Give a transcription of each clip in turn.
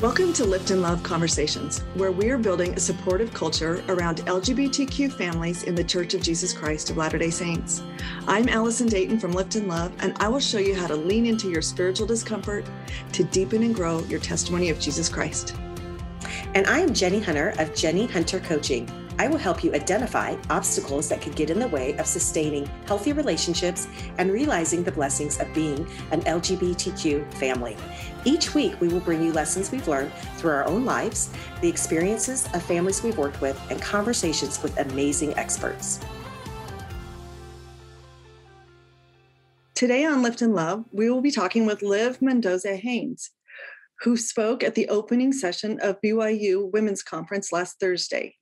Welcome to Lift and Love Conversations, where we are building a supportive culture around LGBTQ families in the Church of Jesus Christ of Latter day Saints. I'm Allison Dayton from Lift and Love, and I will show you how to lean into your spiritual discomfort to deepen and grow your testimony of Jesus Christ. And I am Jenny Hunter of Jenny Hunter Coaching. I will help you identify obstacles that could get in the way of sustaining healthy relationships and realizing the blessings of being an LGBTQ family. Each week, we will bring you lessons we've learned through our own lives, the experiences of families we've worked with, and conversations with amazing experts. Today on Lift and Love, we will be talking with Liv Mendoza Haynes, who spoke at the opening session of BYU Women's Conference last Thursday.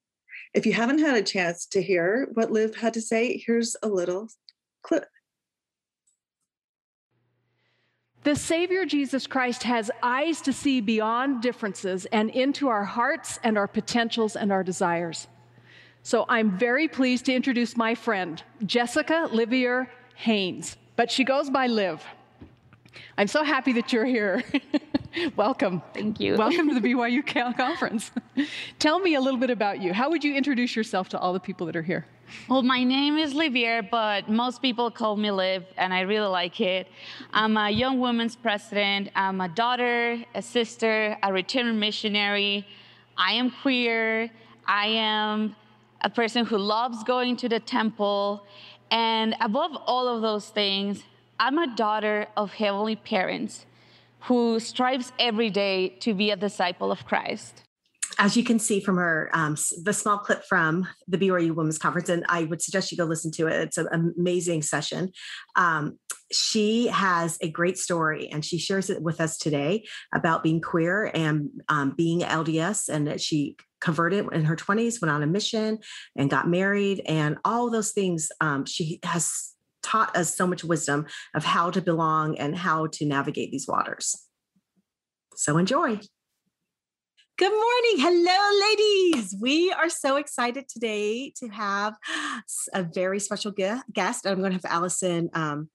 If you haven't had a chance to hear what Liv had to say, here's a little clip. The Savior Jesus Christ has eyes to see beyond differences and into our hearts and our potentials and our desires. So I'm very pleased to introduce my friend, Jessica Livier Haynes, but she goes by Liv. I'm so happy that you're here. Welcome. Thank you. Welcome to the BYU Cal conference. Tell me a little bit about you. How would you introduce yourself to all the people that are here? Well, my name is Livier, but most people call me Liv, and I really like it. I'm a young women's president. I'm a daughter, a sister, a returned missionary. I am queer. I am a person who loves going to the temple. And above all of those things, I'm a daughter of heavenly parents who strives every day to be a disciple of Christ. As you can see from her, um, the small clip from the BYU Women's Conference, and I would suggest you go listen to it. It's an amazing session. Um, she has a great story, and she shares it with us today about being queer and um, being LDS, and that she converted in her 20s, went on a mission, and got married, and all those things. Um, she has taught us so much wisdom of how to belong and how to navigate these waters. So enjoy. Good morning. Hello, ladies. We are so excited today to have a very special guest. I'm going to have Allison um,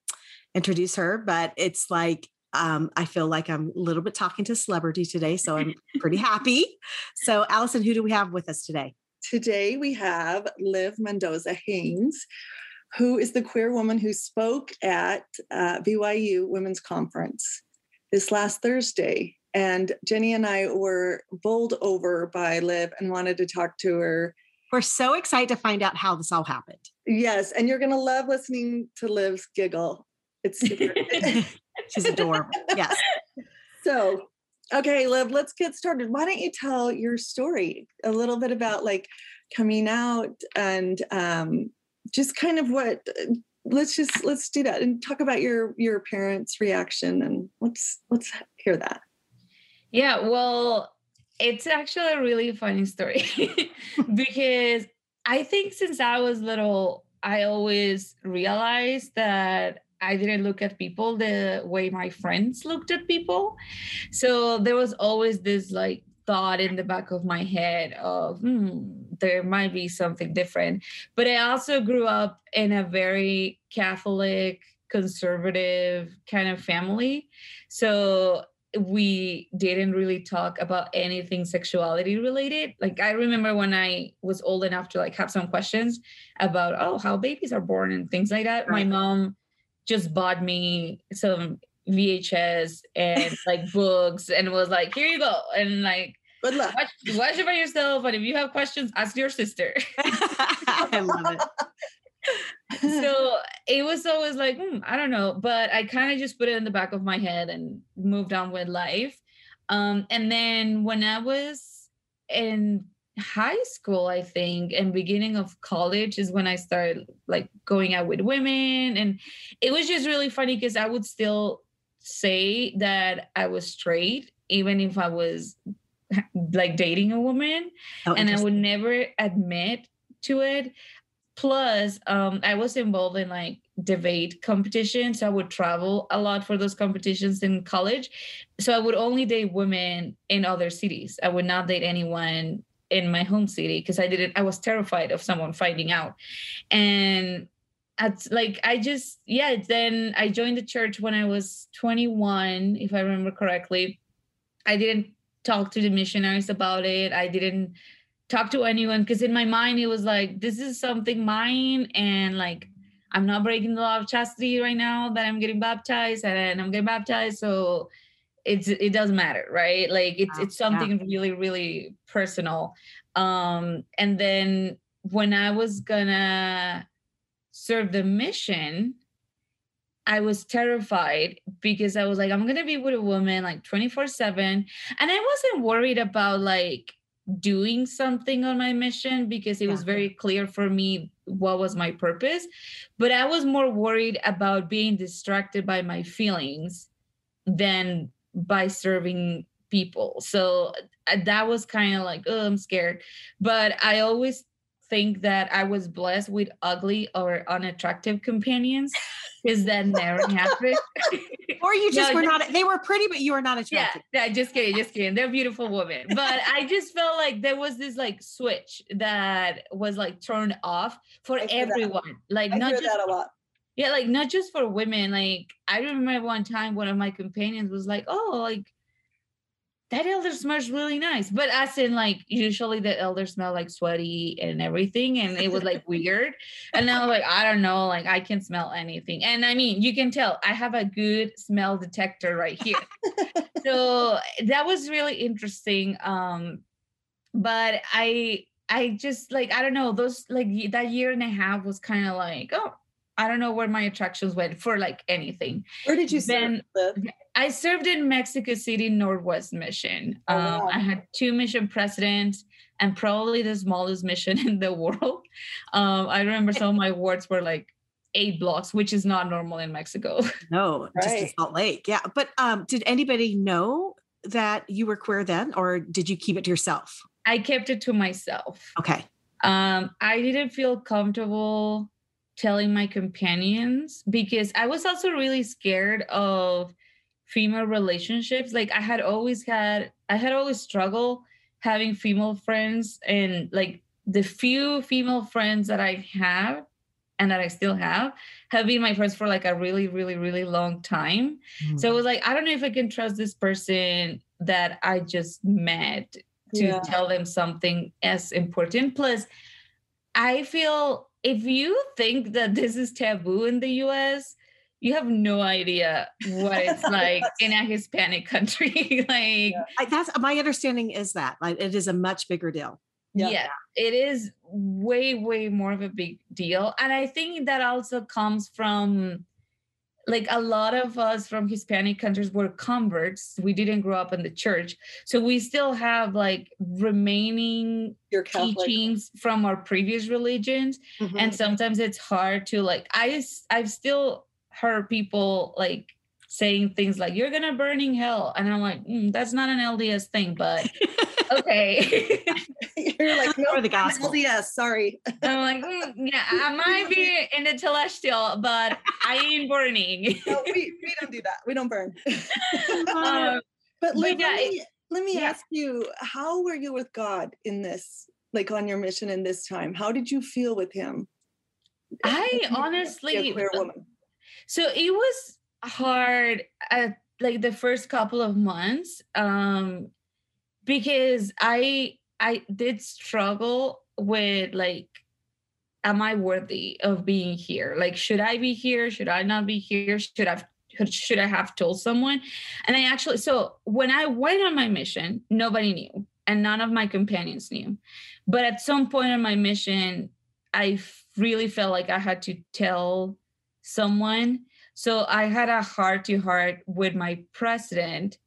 introduce her, but it's like um, I feel like I'm a little bit talking to celebrity today, so I'm pretty happy. So, Allison, who do we have with us today? Today we have Liv Mendoza Haynes, who is the queer woman who spoke at uh, BYU Women's Conference this last Thursday. And Jenny and I were bowled over by Liv and wanted to talk to her. We're so excited to find out how this all happened. Yes, and you're going to love listening to Liv's giggle. It's super. She's adorable. Yes. So, okay, Liv, let's get started. Why don't you tell your story a little bit about like coming out and um, just kind of what let's just let's do that and talk about your your parents reaction and let's let's hear that yeah well it's actually a really funny story because i think since i was little i always realized that I didn't look at people the way my friends looked at people. So there was always this like thought in the back of my head of hmm, there might be something different. But I also grew up in a very Catholic, conservative kind of family. So we didn't really talk about anything sexuality related like i remember when i was old enough to like have some questions about oh how babies are born and things like that my mom just bought me some vhs and like books and was like here you go and like Good luck. Watch, watch it by yourself. And if you have questions, ask your sister. I love it. so it was always like, hmm, I don't know. But I kind of just put it in the back of my head and moved on with life. Um, and then when I was in high school, I think, and beginning of college is when I started like going out with women. And it was just really funny because I would still say that I was straight, even if I was like dating a woman oh, and i would never admit to it. Plus um i was involved in like debate competitions so i would travel a lot for those competitions in college. So i would only date women in other cities. I would not date anyone in my home city because i didn't i was terrified of someone finding out. And at like i just yeah then i joined the church when i was 21 if i remember correctly. I didn't talk to the missionaries about it. I didn't talk to anyone because in my mind it was like this is something mine and like I'm not breaking the law of chastity right now that I'm getting baptized and I'm getting baptized. So it's it doesn't matter, right? Like it's it's something yeah. really, really personal. Um, and then when I was gonna serve the mission, I was terrified because I was like, I'm gonna be with a woman like 24-7. And I wasn't worried about like doing something on my mission because it yeah. was very clear for me what was my purpose. But I was more worried about being distracted by my feelings than by serving people. So uh, that was kind of like, oh, I'm scared. But I always think that I was blessed with ugly or unattractive companions because that never happened. or you just no, were not, they were pretty, but you were not attractive. Yeah, yeah, just kidding, just kidding. They're beautiful women. But I just felt like there was this like switch that was like turned off for everyone. That. Like I not just, that a lot. Yeah, like not just for women. Like I remember one time one of my companions was like, oh, like that elder smells really nice. But as in like usually the elder smell like sweaty and everything. And it was like weird. And I was like, I don't know, like I can smell anything. And I mean, you can tell I have a good smell detector right here. so that was really interesting. Um, but I I just like I don't know, those like that year and a half was kind of like, oh, I don't know where my attractions went for like anything. Where did you then, serve? I served in Mexico City Northwest Mission. Oh, um, wow. I had two mission presidents and probably the smallest mission in the world. Um, I remember some of my wards were like eight blocks, which is not normal in Mexico. No, right. just in Salt Lake. Yeah. But um, did anybody know that you were queer then, or did you keep it to yourself? I kept it to myself. Okay. Um, I didn't feel comfortable telling my companions because I was also really scared of female relationships. Like I had always had, I had always struggled having female friends, and like the few female friends that I have and that I still have have been my friends for like a really, really, really long time. Mm-hmm. So it was like, I don't know if I can trust this person that I just met to yeah. tell them something as important. Plus, I feel if you think that this is taboo in the US, you have no idea what it's like in a Hispanic country. like yeah. I, that's my understanding is that like it is a much bigger deal. Yeah. yeah, it is way, way more of a big deal. And I think that also comes from like a lot of us from Hispanic countries were converts. We didn't grow up in the church. So we still have like remaining teachings from our previous religions. Mm-hmm. And sometimes it's hard to like I I've still heard people like saying things like you're gonna burn in hell and i'm like mm, that's not an lds thing but okay. You're like no the gospel. Lds sorry. I'm like mm, yeah i might be in the celestial but i ain't burning. No, we, we don't do that. We don't burn. Um, but, Liv, yeah, let me, let me yeah. ask you how were you with god in this like on your mission in this time? How did you feel with him? I honestly queer woman so it was hard at like the first couple of months um because i i did struggle with like am i worthy of being here? Like should i be here? Should i not be here? Should i should i have told someone? And i actually so when i went on my mission nobody knew and none of my companions knew. But at some point on my mission i really felt like i had to tell someone so I had a heart to heart with my president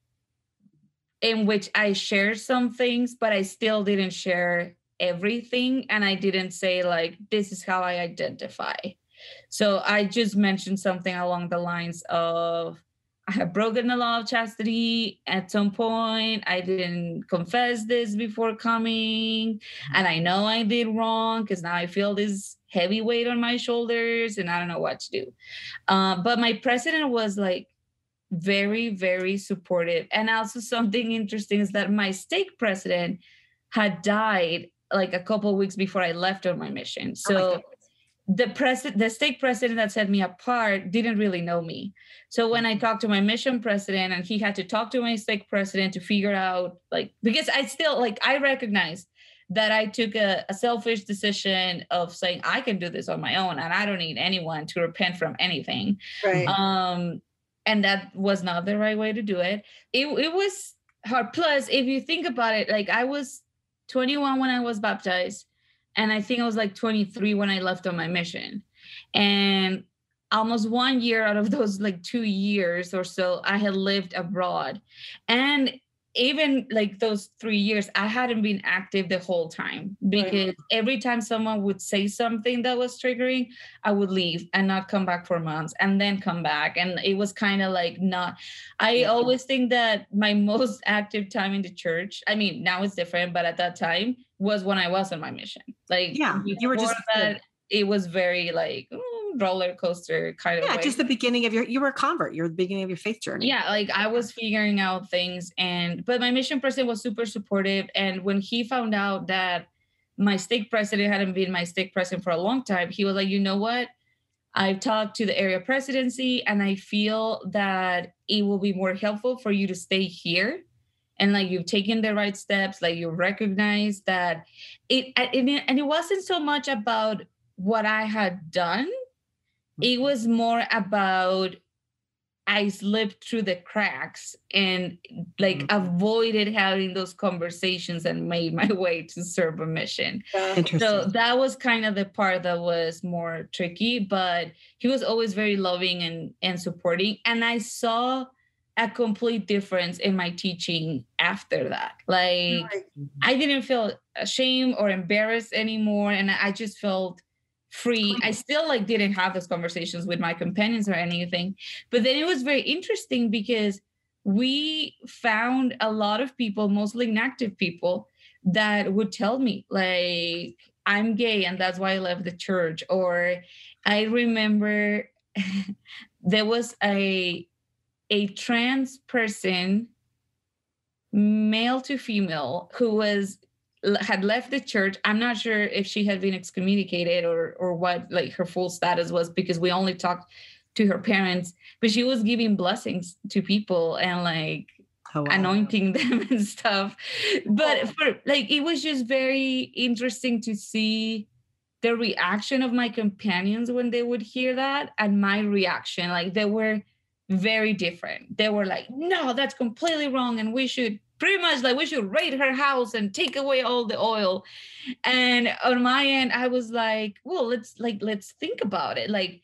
in which I shared some things, but I still didn't share everything. And I didn't say, like, this is how I identify. So I just mentioned something along the lines of, I have broken the law of chastity at some point. I didn't confess this before coming. And I know I did wrong because now I feel this heavy weight on my shoulders and I don't know what to do. Uh, but my president was like very, very supportive. And also, something interesting is that my stake president had died like a couple weeks before I left on my mission. Oh so, oh the president the stake president that set me apart didn't really know me so when i talked to my mission president and he had to talk to my stake president to figure out like because i still like i recognize that i took a, a selfish decision of saying i can do this on my own and i don't need anyone to repent from anything. Right. um and that was not the right way to do it. It, it was hard. Plus if you think about it like i was 21 when i was baptized and i think i was like 23 when i left on my mission. And almost one year out of those like two years or so i had lived abroad. And even like those three years i hadn't been active the whole time because every time someone would say something that was triggering i would leave and not come back for months and then come back. And it was kind of like not i Yeah. always think that my most active time in the church i mean now it's different but at that time was when i was on my mission. Like Yeah, you were just- that it was very like mm, roller coaster kind of Yeah, just the beginning of your you were a convert. You were the beginning of your faith journey. yeah like i was figuring out things and but my mission president was super supportive and when he found out that my stake president hadn't been my stake president for a long time he was like you know what i've talked to the area presidency and i feel that it will be more helpful for you to stay here and like you've taken the right steps like you recognize that it and it, and it wasn't so much about what i had done it was more about I slipped through the cracks and like Mhm. avoided having those conversations and made my way to serve a mission. Yeah. So that was kind of the part that was more tricky, but he was always very loving and and supporting. And I saw a complete difference in my teaching after that. Like Right. I didn't feel ashamed or embarrassed anymore. And I just felt free. I still like didn't have those conversations with my companions or anything. But then it was very interesting because we found a lot of people, mostly inactive people, that would tell me, like, I'm gay and that's why I left the church. Or I remember there was a a trans person male to female who was had left the church i'm not sure if she had been excommunicated or or what like her full status was because we only talked to her parents but she was giving blessings to people and like Oh, wow. anointing them and stuff. But oh. for like it was just very interesting to see the reaction of my companions when they would hear that and my reaction. Like they were very different. They were like no that's completely wrong and we should pretty much like we should raid her house and take away all the oil. And on my end i was like well let's like let's think about it. Like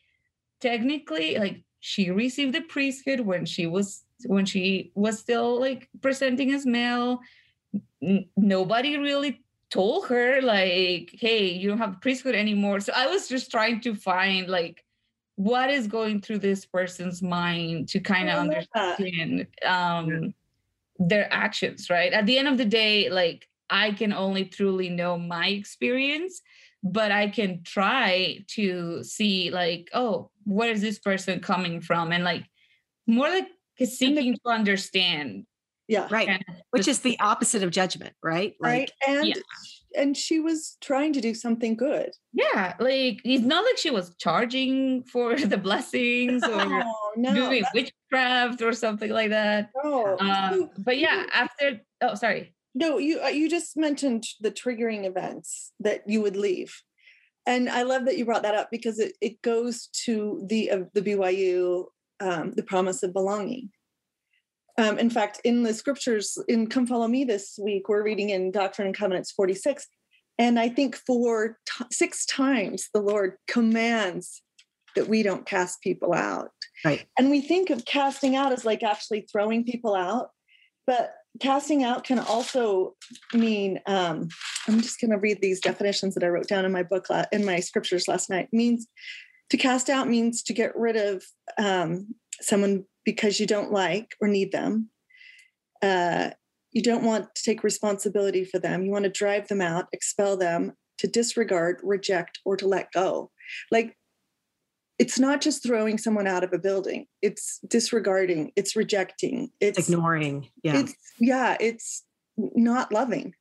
technically like she received the priesthood when she was when she was still like presenting as male. N- nobody really told her like hey you don't have priesthood anymore. So i was just trying to find like what is going through this person's mind to kind of love that. understand um their actions right at the end of the day like i can only truly know my experience but i can try to see like oh where is this person coming from and like more like seeking to understand Yeah. right. kind of Which the is the opposite of judgment, right? Right. And yeah. And she was trying to do something good. Yeah, like it's not like she was charging for the blessings or Oh, no. doing witchcraft or something like that. no. Um, but yeah, after oh sorry. No, you uh, you just mentioned the triggering events that you would leave, and I love that you brought that up because it, it goes to the uh, the BYU um, the promise of belonging. Um, in fact, in the scriptures in Come Follow Me this week, we're reading in Doctrine and Covenants forty six, and I think for t- six times the Lord commands that we don't cast people out. Right. And we think of casting out as like actually throwing people out, but casting out can also mean um, i'm just going to read these definitions that i wrote down in my book in my scriptures last night means to cast out means to get rid of um, someone because you don't like or need them uh, you don't want to take responsibility for them you want to drive them out expel them to disregard reject or to let go like it's not just throwing someone out of a building it's disregarding it's rejecting it's It's ignoring. Yeah. it's yeah it's not loving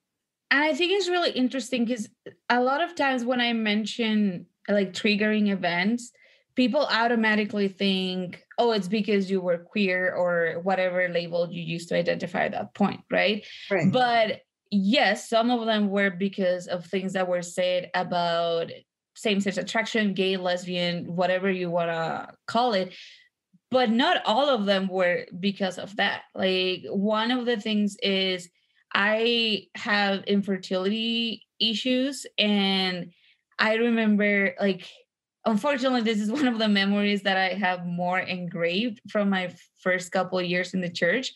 And I think it's really interesting because a lot of times when I mention like triggering events, people automatically think, oh, it's because you were queer or whatever label you used to identify at that point, right? Right. But yes, some of them were because of things that were said about same sex attraction, gay, lesbian, whatever you want to call it. But not all of them were because of that. Like, one of the things is I have infertility issues, and I remember, like, unfortunately, this is one of the memories that I have more engraved from my first couple years in the church.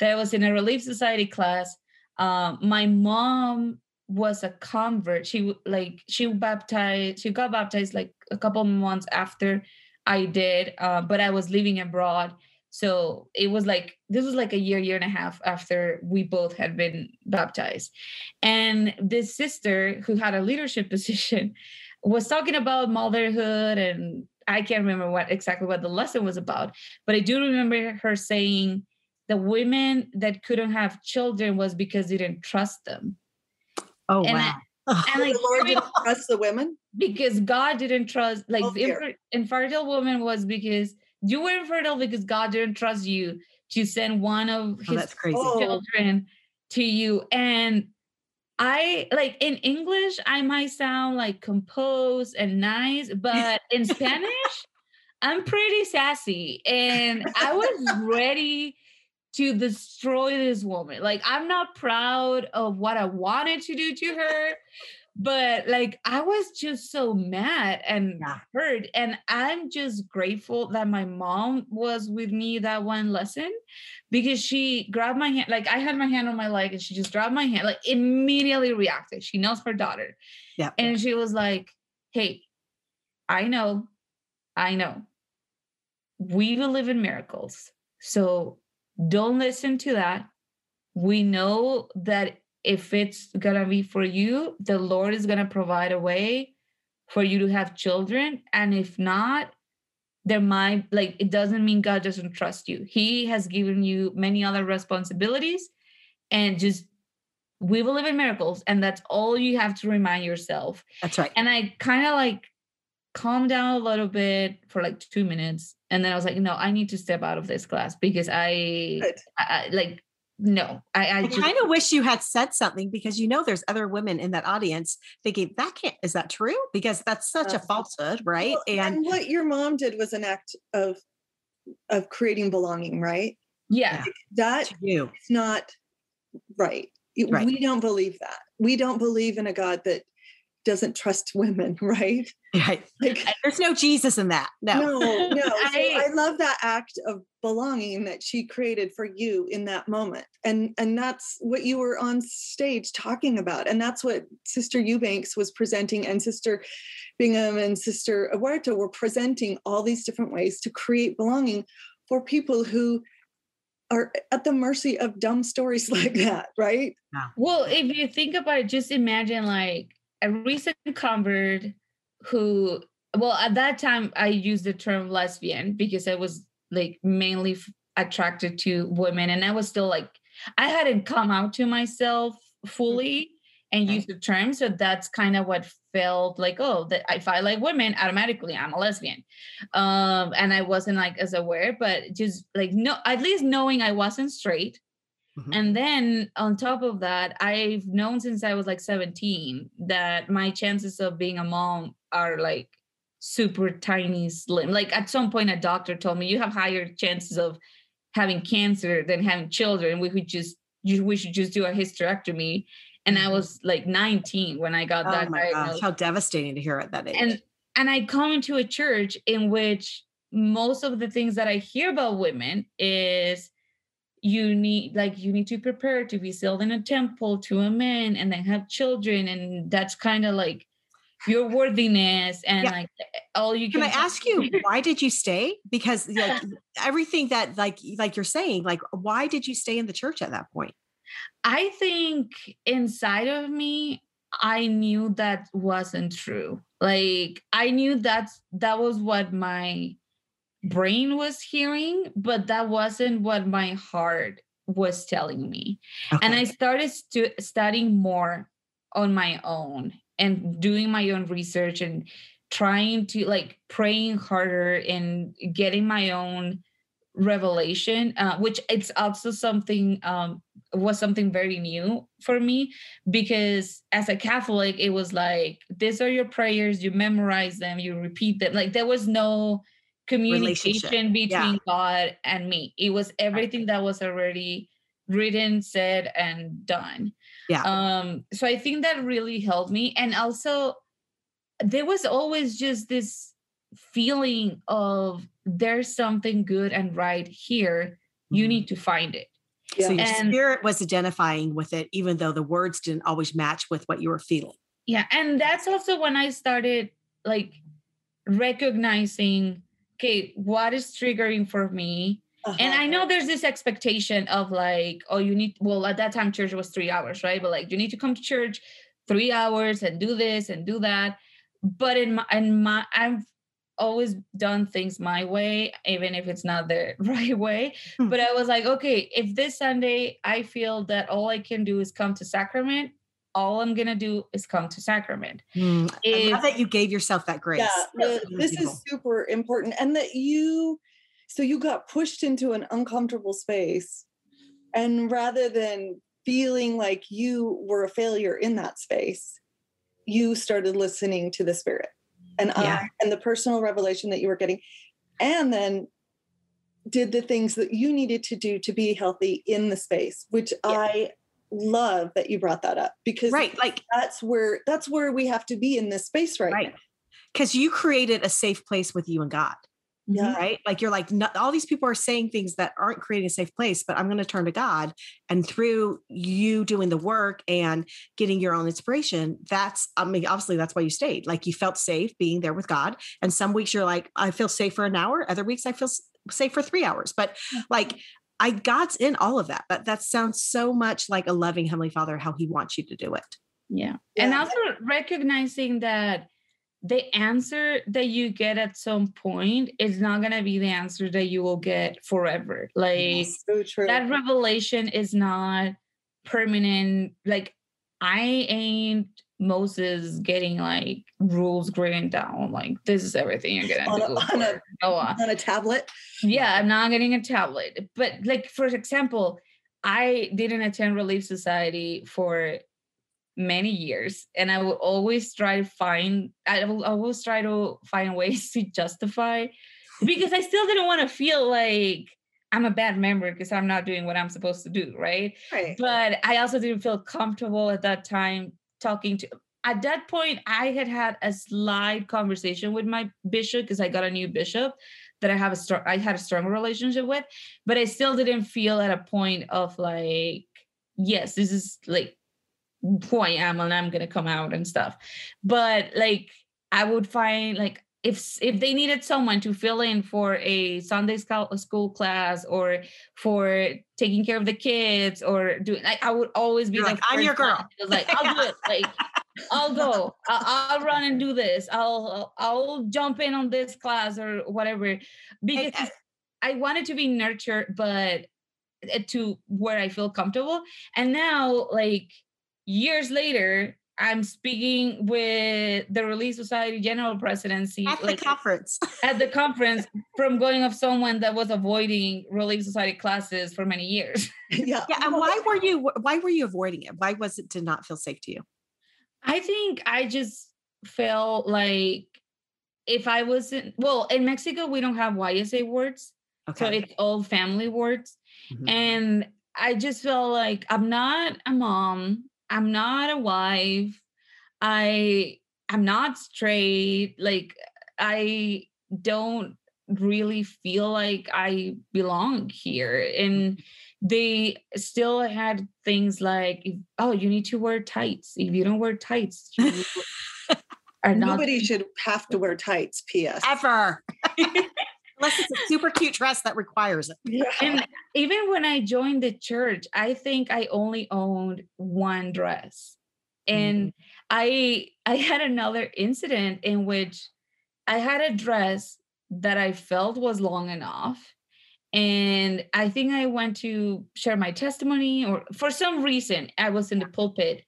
That I was in a Relief Society class. Um, my mom was a convert. She like she baptized. She got baptized like a couple months after I did, uh, but I was living abroad. So it was like this was like a year, year and a half after we both had been baptized. And this sister who had a leadership position was talking about motherhood and I can't remember what exactly what the lesson was about, but I do remember her saying the women that couldn't have children was because they didn't trust them. Oh And wow. And like the Lord didn't trust the women. because God didn't trust like Oh, the infer- infertile woman was because you were infertile because God didn't trust you to send one of Oh, his that's crazy. Oh. children to you. And I like in English, I might sound like composed and nice, but in Spanish, I'm pretty sassy. And I was ready to destroy this woman. Like, I'm not proud of what I wanted to do to her, but like, I was just so mad and Yeah. hurt. And I'm just grateful that my mom was with me that one lesson because she grabbed my hand. Like, I had my hand on my leg and she just grabbed my hand, like, immediately reacted. She knows her daughter. Yeah. And she was like, Hey, I know, I know. We believe in miracles. So don't listen to that. We know that if it's gonna be for you, the Lord is gonna provide a way for you to have children. And if not, there might like it doesn't mean God doesn't trust you. He has given you many other responsibilities, and just we believe in miracles, and that's all you have to remind yourself. That's right. And I kind of like calmed down a little bit for like two minutes, and then I was like, no, I need to step out of this class because I, I, I like no, I, I I kind of wish you had said something because you know there's other women in that audience thinking that can't is that true? Because that's such a Uh, falsehood, right? Well, and and what your mom did was an act of of creating belonging, right? yeah. That to you. is not right. Right. We don't believe that. We don't believe in a God that doesn't trust women, right? Right. Like There's no Jesus in that. No. no, no. So I- I love that act of belonging that she created for you in that moment. And and that's what you were on stage talking about. And that's what Sister Eubanks was presenting and Sister Bingham and Sister Aburto were presenting all these different ways to create belonging for people who are at the mercy of dumb stories like that, right? Well, if you think about it, just imagine like a recent convert who, well, at that time I used the term lesbian because I was like mainly f- attracted to women, and I was still like, I hadn't come out to myself fully and Okay. used the term, so that's kind of what felt like. Oh, that if I like women, automatically I'm a lesbian, um, and I wasn't like as aware, but just like no, at least knowing I wasn't straight. Mhm. And then on top of that, I've known since I was like 17 that my chances of being a mom are like super tiny, slim. Like at some point, a doctor told me you have higher chances of having cancer than having children. We could just, you, we should just do a hysterectomy. And I Mhm. was like 19 when I got Oh that my gosh, how devastating to hear at that age. and and i come into a church in which most of the things that i hear about women is you need like you need to prepare to be sealed in a temple to a man and then have children and that's kind of like your worthiness and Yeah. like all you Can I can ask you why did you stay? Because like everything that like like you're saying, like why did you stay in the church at that point? I think inside of me, I knew that wasn't true. Like I knew that's that was what my brain was hearing, but that wasn't what my heart was telling me. And I started stu- studying more on my own and doing my own research and trying to like praying harder and getting my own revelation uh, which it's also something um was something very new for me because as a catholic it was like these are your prayers you memorize them you repeat them like there was no communication between yeah. god and me. It was everything that was already written said and done. Yeah. Um so i think that really helped me. And also there was always just this feeling of there's something good and right here. You mm-hmm. need to find it. Yeah. so your and, spirit was identifying with it even though the words didn't always match with what you were feeling. Yeah and that's also when i started like recognizing okay what is triggering for me uh-huh. and i know there's this expectation of like oh you need well at that time church was three hours right but like you need to come to church three hours and do this and do that but in my in my i've always done things my way, even if it's not the right way. Mm. But I was like, okay, if this Sunday I feel that all I can do is come to sacrament, all I'm gonna do is come to sacrament. Mm. If, I love that you gave yourself that grace. Yeah, this is super important, and that you, so you got pushed into an uncomfortable space, and rather than feeling like you were a failure in that space, you started listening to the spirit and yeah. I and the personal revelation that you were getting, and then did the things that you needed to do to be healthy in the space, which yeah. I love that you brought that up because right like that's where that's where we have to be in this space right, right. because you created a safe place with you and god yeah. Right. Like you're like, no, all these people are saying things that aren't creating a safe place, but I'm going to turn to God. And through you doing the work and getting your own inspiration, that's, I mean, obviously that's why you stayed. Like you felt safe being there with God. And some weeks you're like, I feel safe for an hour. Other weeks I feel safe for three hours. But mm-hmm. like, I God's in all of that. But that sounds so much like a loving Heavenly Father, how He wants you to do it. Yeah. yeah. And also recognizing that the answer that you get at some point is not going to be the answer that you will get forever like so that revelation is not permanent like i ain't moses getting like rules written down like this is everything you're gonna on do a, on, a, on a tablet? Yeah i'm not getting a tablet but like for example i didn't attend relief society for many years and i will always try to find i will always try to find ways to justify because i still didn't want to feel like i'm a bad member because i'm not doing what i'm supposed to do right? right. But i also didn't feel comfortable at that time talking to at that point i had had a slight conversation with my bishop because i got a new bishop that i have a strong i had a strong relationship with but i still didn't feel at a point of like yes this is like who I am and I'm gonna come out and stuff. But like I would find like if if they needed someone to fill in for a Sunday school class or for taking care of the kids or doing like I would always be You're like I'm your girl. Like I'll do it. Like I'll go. I'll, I'll, run and do this. I'll I'll jump in on this class or whatever because I, I wanted to be nurtured, but eh, to where I feel comfortable. And now like years later, I'm speaking with the Relief Society General Presidency at like, the conference. at the conference, from going of someone that was avoiding Relief Society classes for many years. yeah, yeah. And why were you? Why were you avoiding it? Why was it did not feel safe to you? I think I just felt like if I wasn't well in Mexico, we don't have YSA wards, okay. so it's all family wards, mm-hmm. and I just felt like I'm not a mom. I'm not a wife. I I'm not straight. Like I don't really feel like I belong here. And mm-hmm. they still had things like, oh, you need to wear tights. If you don't wear tights, Nobody should have to wear tights, P.S. Ever. Unless it's a super cute dress that requires it. Yeah. And even when I joined the church, I think I only owned one dress. And mm-hmm. I I had another incident in which I had a dress that I felt was long enough. And I think I went to share my testimony, or for some reason, I was in the pulpit.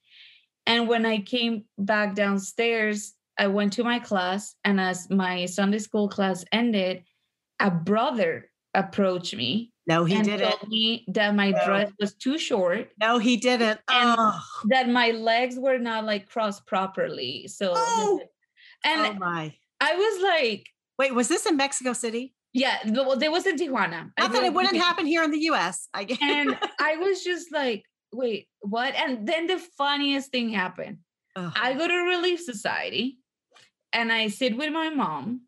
And when I came back downstairs, I went to my class, and as my Sunday school class ended, a brother approached me. No, he didn't. told me that my No. dress was too short, No, he didn't. And- oh, that my legs were not like crossed properly. So, Oh. and oh my. I was like, Wait, was this in Mexico City? yeah, well, there was in Tijuana. I Not that it wouldn't happen here in the US. I guess. and I was just like, wait, what? And then the funniest thing happened. Ugh. I go to Relief Society and I sit with my mom,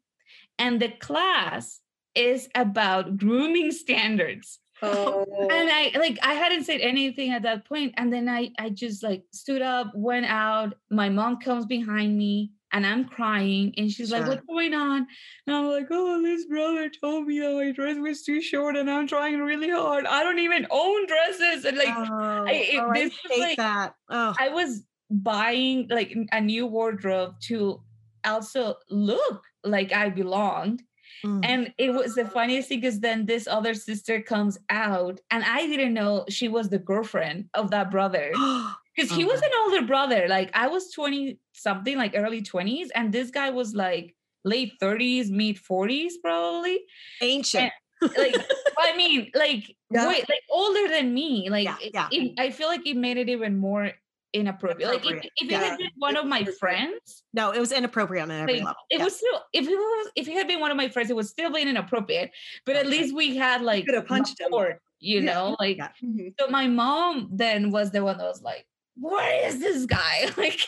and the class is about grooming standards. Oh, And I like I hadn't said anything at that point, and then I I just like stood up, went out. My mom comes behind me, and I'm crying, and she's like, "What's going on?" And I'm like, "Oh, this brother told me that my dress was too short, and I'm trying really hard. I don't even own dresses, and like oh, it- oh, I this was hate like- that. Oh, I was buying like a new wardrobe to also look like I belonged." Mm. And it was the funniest thing because then this other sister comes out, and I didn't know she was the girlfriend of that brother because he was an older brother. Like I was 20 something, like early 20s, and this guy was like late 30s, mid 40s, probably. ancient. Like, I mean, like, Yeah. wait, like older than me. Like, Yeah, it- it- I feel like it made it even more inappropriate. Like, if, if yeah. it had been one of my friends, no, it was inappropriate on every like, level. it Yeah. was still if it was if it had been one of my friends, it would still be inappropriate. But at least we had like could have punched him. rapport, you Yeah. know, like Yeah. Mhm. so my mom then was the one that was like, What is this guy? Like,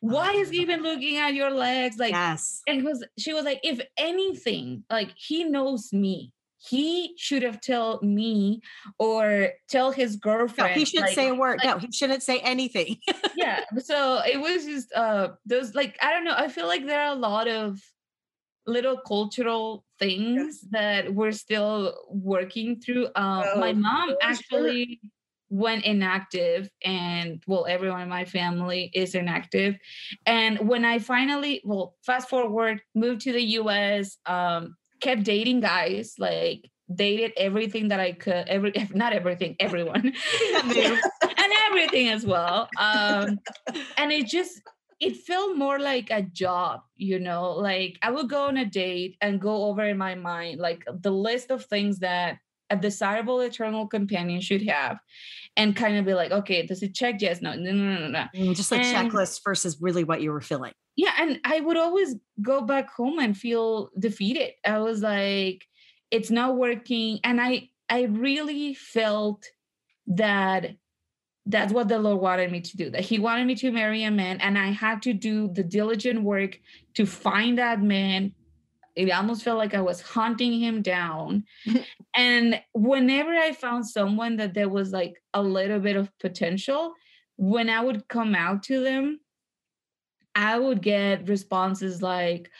why is he even looking at your legs? Like yes. and it was she was like, if anything, like he knows me. He should have told me or tell his No, girlfriend. he shouldn't like, say a word. like- no, he shouldn't say anything. yeah so it was just uh those like i don't know i feel like there are a lot of little cultural things that we're still working through um my Oh, mom for sure. actually went inactive and well everyone in my family is inactive and when i finally well fast forward moved to the us um kept dating guys like dated everything that i could every not everything everyone and everything as well. Um, and it just it felt more like a job, you know. Like I would go on a date and go over in my mind like the list of things that a desirable eternal companion should have, and kind of be like, okay, does it check? Yes, no, no, no, no, no. Mm, Just like And- checklist versus really what you were feeling. Yeah, and I would always go back home and feel defeated. I was like, it's not working, and I I really felt that that's what the Lord wanted me to do. That He wanted me to marry a man, and I had to do the diligent work to find that man. It almost felt like I was hunting him down. and whenever I found someone that there was like a little bit of potential, when I would come out to them, I would get responses like,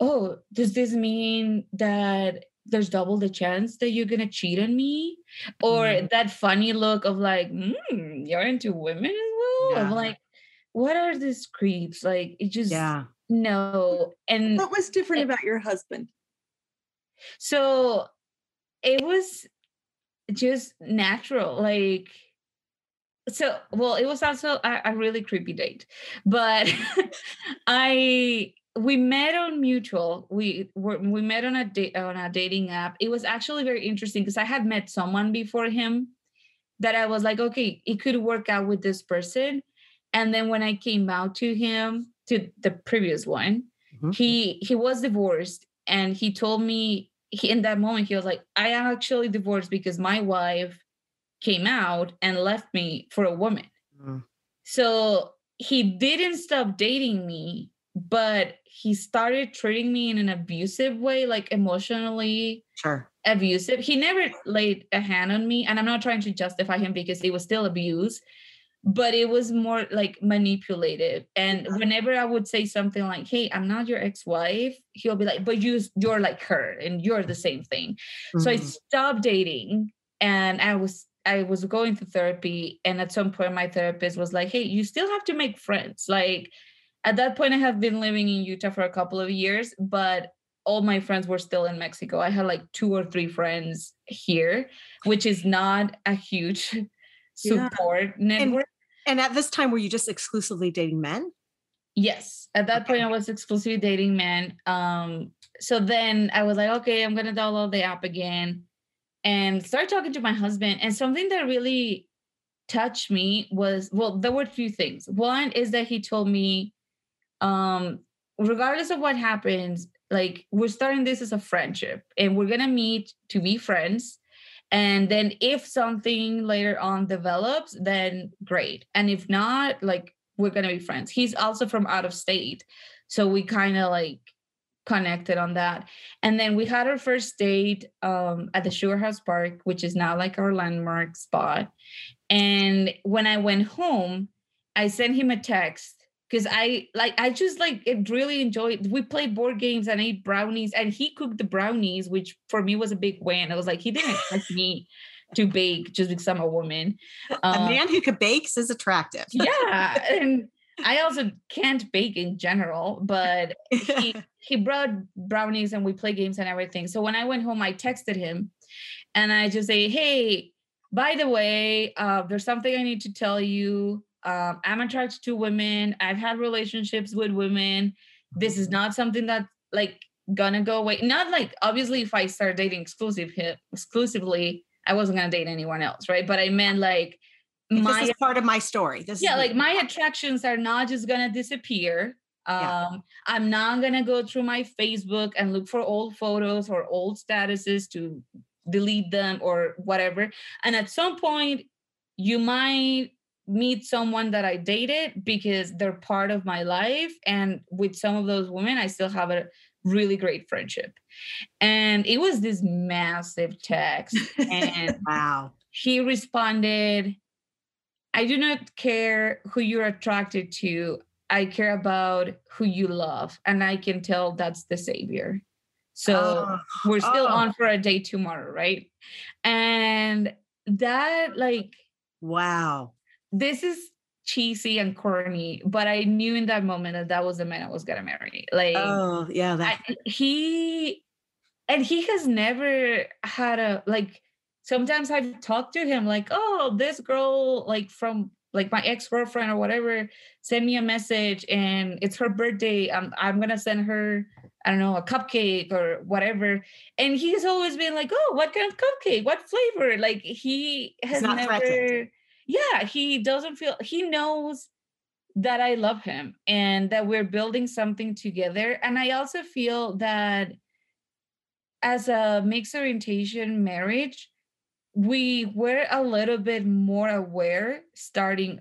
Oh, does this mean that there's double the chance that you're gonna cheat on me? Or Mhm. that funny look of like, mm, you're into women as well? I'm like, what are these creeps? Like it just Yeah. No. And What was different about your husband? so it was just natural. Like so well, it was also a, a really creepy date. But I we met on mutual. We were we met on a date on a dating app. It was actually very interesting because I had met someone before him that I was like, okay, it could work out with this person. And then when I came out to him, to the previous one, Mhm. he he was divorced and he told me he, in that moment he was like i am actually divorced because my wife came out and left me for a woman Mm. so he didn't stop dating me but he started treating me in an abusive way like emotionally Sure. abusive he never laid a hand on me and i'm not trying to justify him because it was still abuse but it was more like manipulative. And whenever i would say something like hey i'm not your ex-wife he'll be like but you you're like her and you're the same thing. So i Mhm. stopped dating and i was i was going to therapy. And at some point my therapist was like hey you still have to make friends. Like at that point i have been living in utah for a couple of years but all my friends were still in mexico. I had like two or three friends here which is not a huge Yeah. support network And at this time, were you just exclusively dating men? Yes. At that point, I was exclusively dating men. Um, so then I was like, okay, I'm gonna download the app again and start talking to my husband. And something that really touched me was well, there were a few things. One is that he told me, um, regardless of what happens, like we're starting this as a friendship and we're gonna meet to be friends. And then if something later on develops, then great. And if not, like we're gonna be friends. He's also from out of state. So we kind of like connected on that. And then we had our first date um, at the Sugar House Park, which is now like our landmark spot. And when I went home, I sent him a text because I like I just like it really enjoyed. We played board games and ate brownies, and he cooked the brownies, which for me was a big win. I was like, he didn't expect me to bake just because I'm a woman. Um, a man who could bake is attractive. yeah, and I also can't bake in general, but he he brought brownies and we play games and everything. So when I went home, I texted him, and I just say, "Hey, by the way, uh, there's something I need to tell you. Um, I'm attracted to women. I've had relationships with women. This is not something that like gonna go away. Not like obviously, if I start dating exclusive exclusively, I wasn't gonna date anyone else, right? But I meant like." my this is part of my story. This yeah, like my attractions are not just gonna disappear. Um, yeah. I'm not gonna go through my Facebook and look for old photos or old statuses to delete them or whatever. And at some point, you might meet someone that I dated because they're part of my life. And with some of those women, I still have a really great friendship. And it was this massive text. And wow. He responded, I do not care who you're attracted to. I care about who you love. And I can tell that's the savior. So oh, we're still oh. on for a date tomorrow, right? And that, like, wow. This is cheesy and corny, but I knew in that moment that that was the man I was gonna marry. Like, oh yeah, that I, he and he has never had a like sometimes I've talked to him like, oh, this girl, like from like my ex-girlfriend or whatever, send me a message and it's her birthday. I'm I'm gonna send her, I don't know, a cupcake or whatever. And he's always been like, oh, what kind of cupcake? What flavor? Like he has never threatened. Yeah, he doesn't feel he knows that I love him and that we're building something together. And I also feel that as a mixed orientation marriage, we were a little bit more aware starting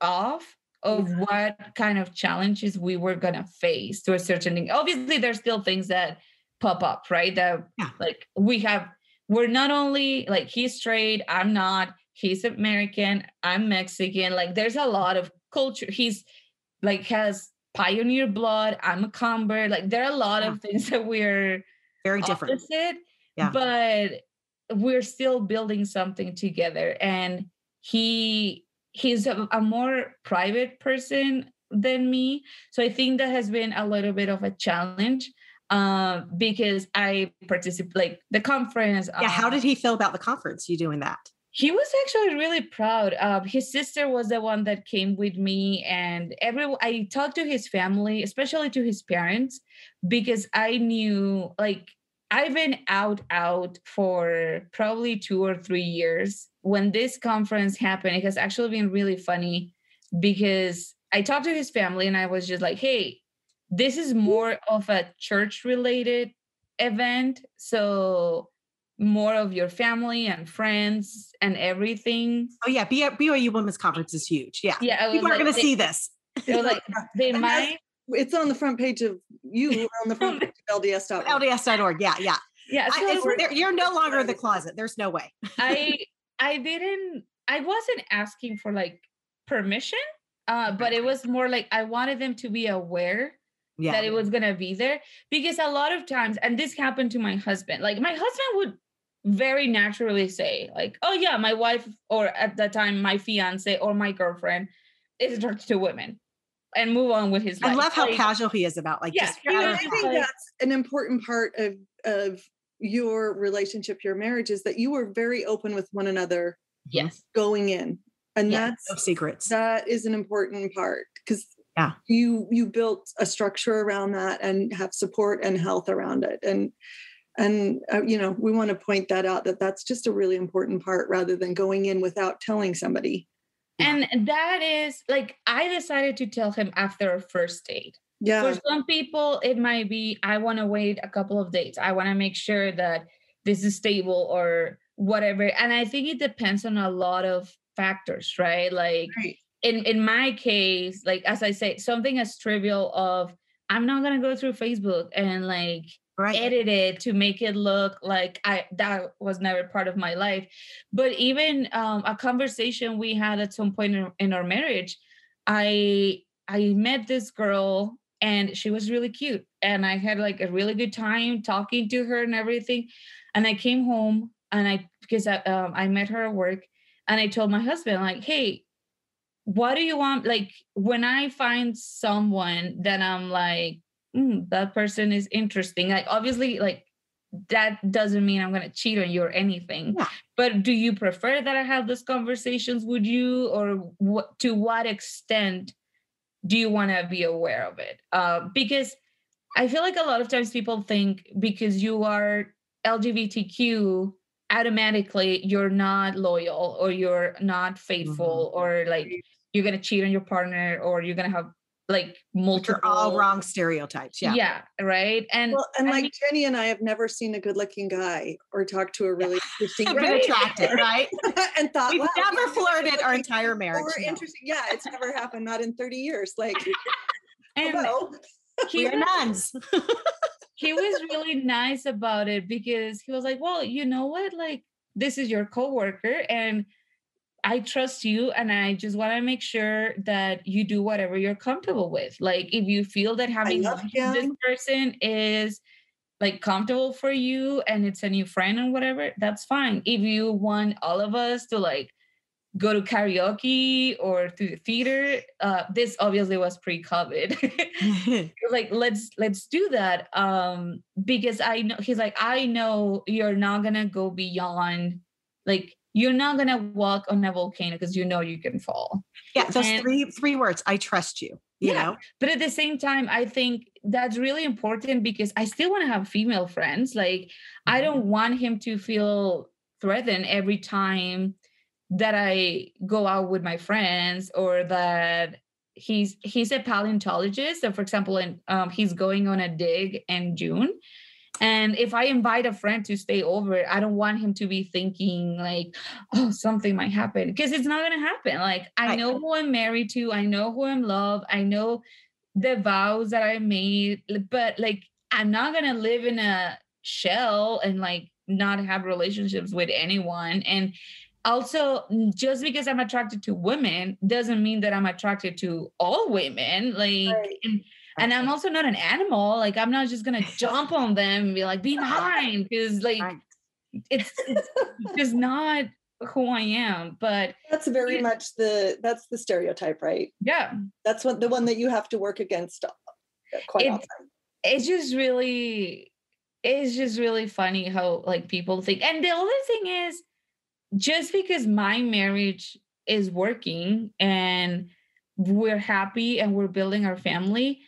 off of yeah. what kind of challenges we were going to face to a certain thing. Obviously, there's still things that pop up, right? That yeah. like we have, we're not only like he's straight, I'm not, he's American, I'm Mexican. Like there's a lot of culture. He's like has pioneer blood, I'm a convert. Like there are a lot yeah. of things that we're very different. Opposite, yeah. But we're still building something together and he he's a, a, more private person than me so i think that has been a little bit of a challenge uh, because i participate like the conference yeah how did he feel about the conference you doing that he was actually really proud. Uh, his sister was the one that came with me, and every I talked to his family, especially to his parents, because I knew like I've been out out for probably two or three years. When this conference happened, it has actually been really funny because I talked to his family and I was just like, "Hey, this is more of a church related event, so more of your family and friends and everything." Oh yeah, BYU Women's Conference is huge. Yeah, yeah. People are going to see this. They like they might it's on the front page of you on the front page of LDS.org. LDS.org. Yeah, yeah. Yeah. So I, you're no longer in the closet. There's no way. I I didn't I wasn't asking for like permission, uh, but it was more like I wanted them to be aware yeah. that it was gonna be there. Because a lot of times, and this happened to my husband, like my husband would very naturally say, like, oh yeah, my wife, or at that time, my fiance or my girlfriend is attracted to women and move on with his life. I love how like, casual he is about like yeah, just I think that's an important part of of your relationship, your marriage is that you were very open with one another. Yes. Going in. And yeah, that's no secrets. That is an important part because Yeah. You you built a structure around that and have support and health around it. And and uh, you know we want to point that out that that's just a really important part rather than going in without telling somebody. And that is like i decided to tell him after our first date. Yeah. For some people it might be i want to wait a couple of days. I want to make sure that this is stable or whatever. And i think it depends on a lot of factors right? Like right. in in my case like as i say something as trivial of i'm not going to go through facebook and like Right. edit it to make it look like I that was never part of my life. But even um, a conversation we had at some point in, in our marriage, I I met this girl and she was really cute, and I had like a really good time talking to her and everything. And I came home and I because I um, I met her at work, and I told my husband like, hey. What do you want? Like when I find someone that I'm like, mm, that person is interesting. Like obviously, like that doesn't mean I'm gonna cheat on you or anything. Yeah. But do you prefer that I have those conversations with you, or what? To what extent do you want to be aware of it? Uh, because I feel like a lot of times people think because you are LGBTQ, automatically you're not loyal or you're not faithful Mm-hmm. or like you're gonna cheat on your partner or you're gonna have like Which multiple are all wrong stereotypes. Yeah. yeah right and well and I like mean- jenny and i have never seen a good looking guy or talked to a really interesting Been guy attracted, right? and thought We've wow, never flirted our entire marriage. or no. interesting yeah it's never happened not in 30 years like and hello. he, We are was, nuns. he was really nice about it because he was like well you know what like this is your coworker and I trust you and I just want to make sure that you do whatever you're comfortable with. Like if you feel that having love lunch with this person is like comfortable for you and it's a new friend and whatever, that's fine. If you want all of us to like go to karaoke or to the theater, uh, this obviously was pre-COVID. like let's let's do that. Um, because I know he's like, I know you're not gonna go beyond like you're not gonna walk on a volcano because you know you can fall. yeah. Those And- three three words. I trust you. You Yeah. know. But at the same time, I think that's really important because I still want to have female friends. Like I don't want him to feel threatened every time that I go out with my friends or that he's he's a paleontologist. So for example, and um, he's going on a dig in June. And if I invite a friend to stay over, I don't want him to be thinking like, oh, something might happen because it's not going to happen. Like, I know who I'm married to, I know who I'm loved, I know the vows that I made, but like, I'm not going to live in a shell and like not have relationships with anyone. And also, just because I'm attracted to women doesn't mean that I'm attracted to all women. Like, Right. and and I'm also not an animal. Like I'm not just gonna jump on them and be like, be mine, because like Right. it's it's just not who I am. But that's very Yeah. much the that's the stereotype right yeah, that's what the one that you have to work against uh, quite It- often it's just really it's just really funny how like people think. And the other thing is, just because my marriage is working and we're happy and we're building our family I-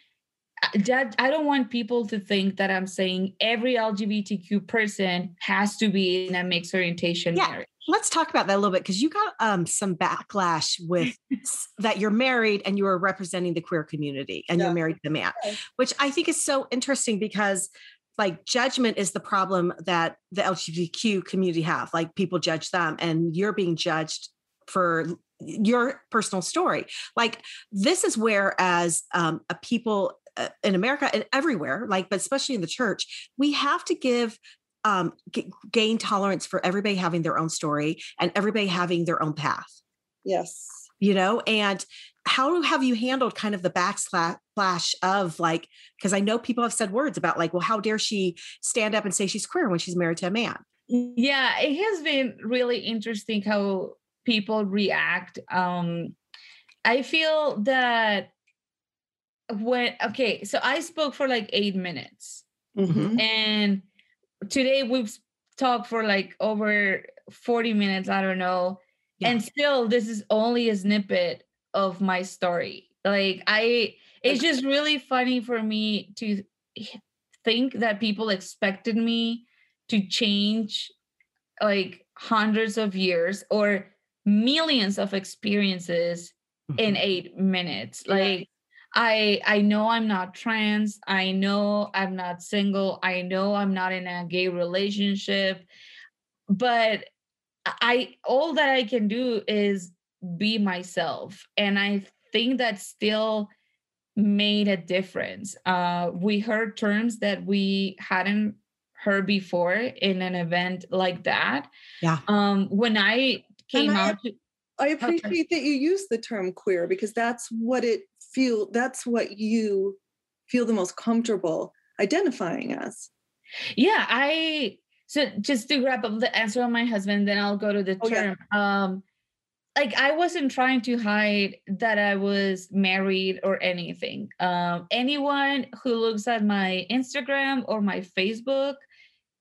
that I don't want people to think that I'm saying every LGBTQ person has to be in a mixed orientation Yeah. marriage. Let's talk about that a little bit because you got um, some backlash with that you're married and you are representing the queer community and Yeah. you're married to a man, Okay. which I think is so interesting because like judgment is the problem that the LGBTQ community have. Like people judge them and you're being judged for your personal story. Like this is where as um, a people in America and everywhere, like but especially in the church, we have to give um, g- gain tolerance for everybody having their own story and everybody having their own path. yes You know, and how have you handled kind of the backslash of like because I know people have said words about like, well, how dare she stand up and say she's queer when she's married to a man? Yeah, it has been really interesting how people react. Um, I feel that when okay, so I spoke for like eight minutes, Mhm. and today we've talked for like over 40 minutes. I don't know. Yeah. And still, this is only a snippet of my story. Like I it's just really funny for me to think that people expected me to change like hundreds of years or millions of experiences in Mhm. 8 minutes. Like I I know I'm not trans. I know I'm not single. I know I'm not in a gay relationship. But I all that I can do is be myself. And I think that still made a difference. Uh we heard terms that we hadn't heard before in an event like that. Yeah. Um when I came I- out I appreciate that you use the term queer because that's what it feel that's what you feel the most comfortable identifying as. Yeah, I so just to wrap up the answer on my husband, then I'll go to the Oh, yeah. term. Um like I wasn't trying to hide that I was married or anything. Um anyone who looks at my Instagram or my Facebook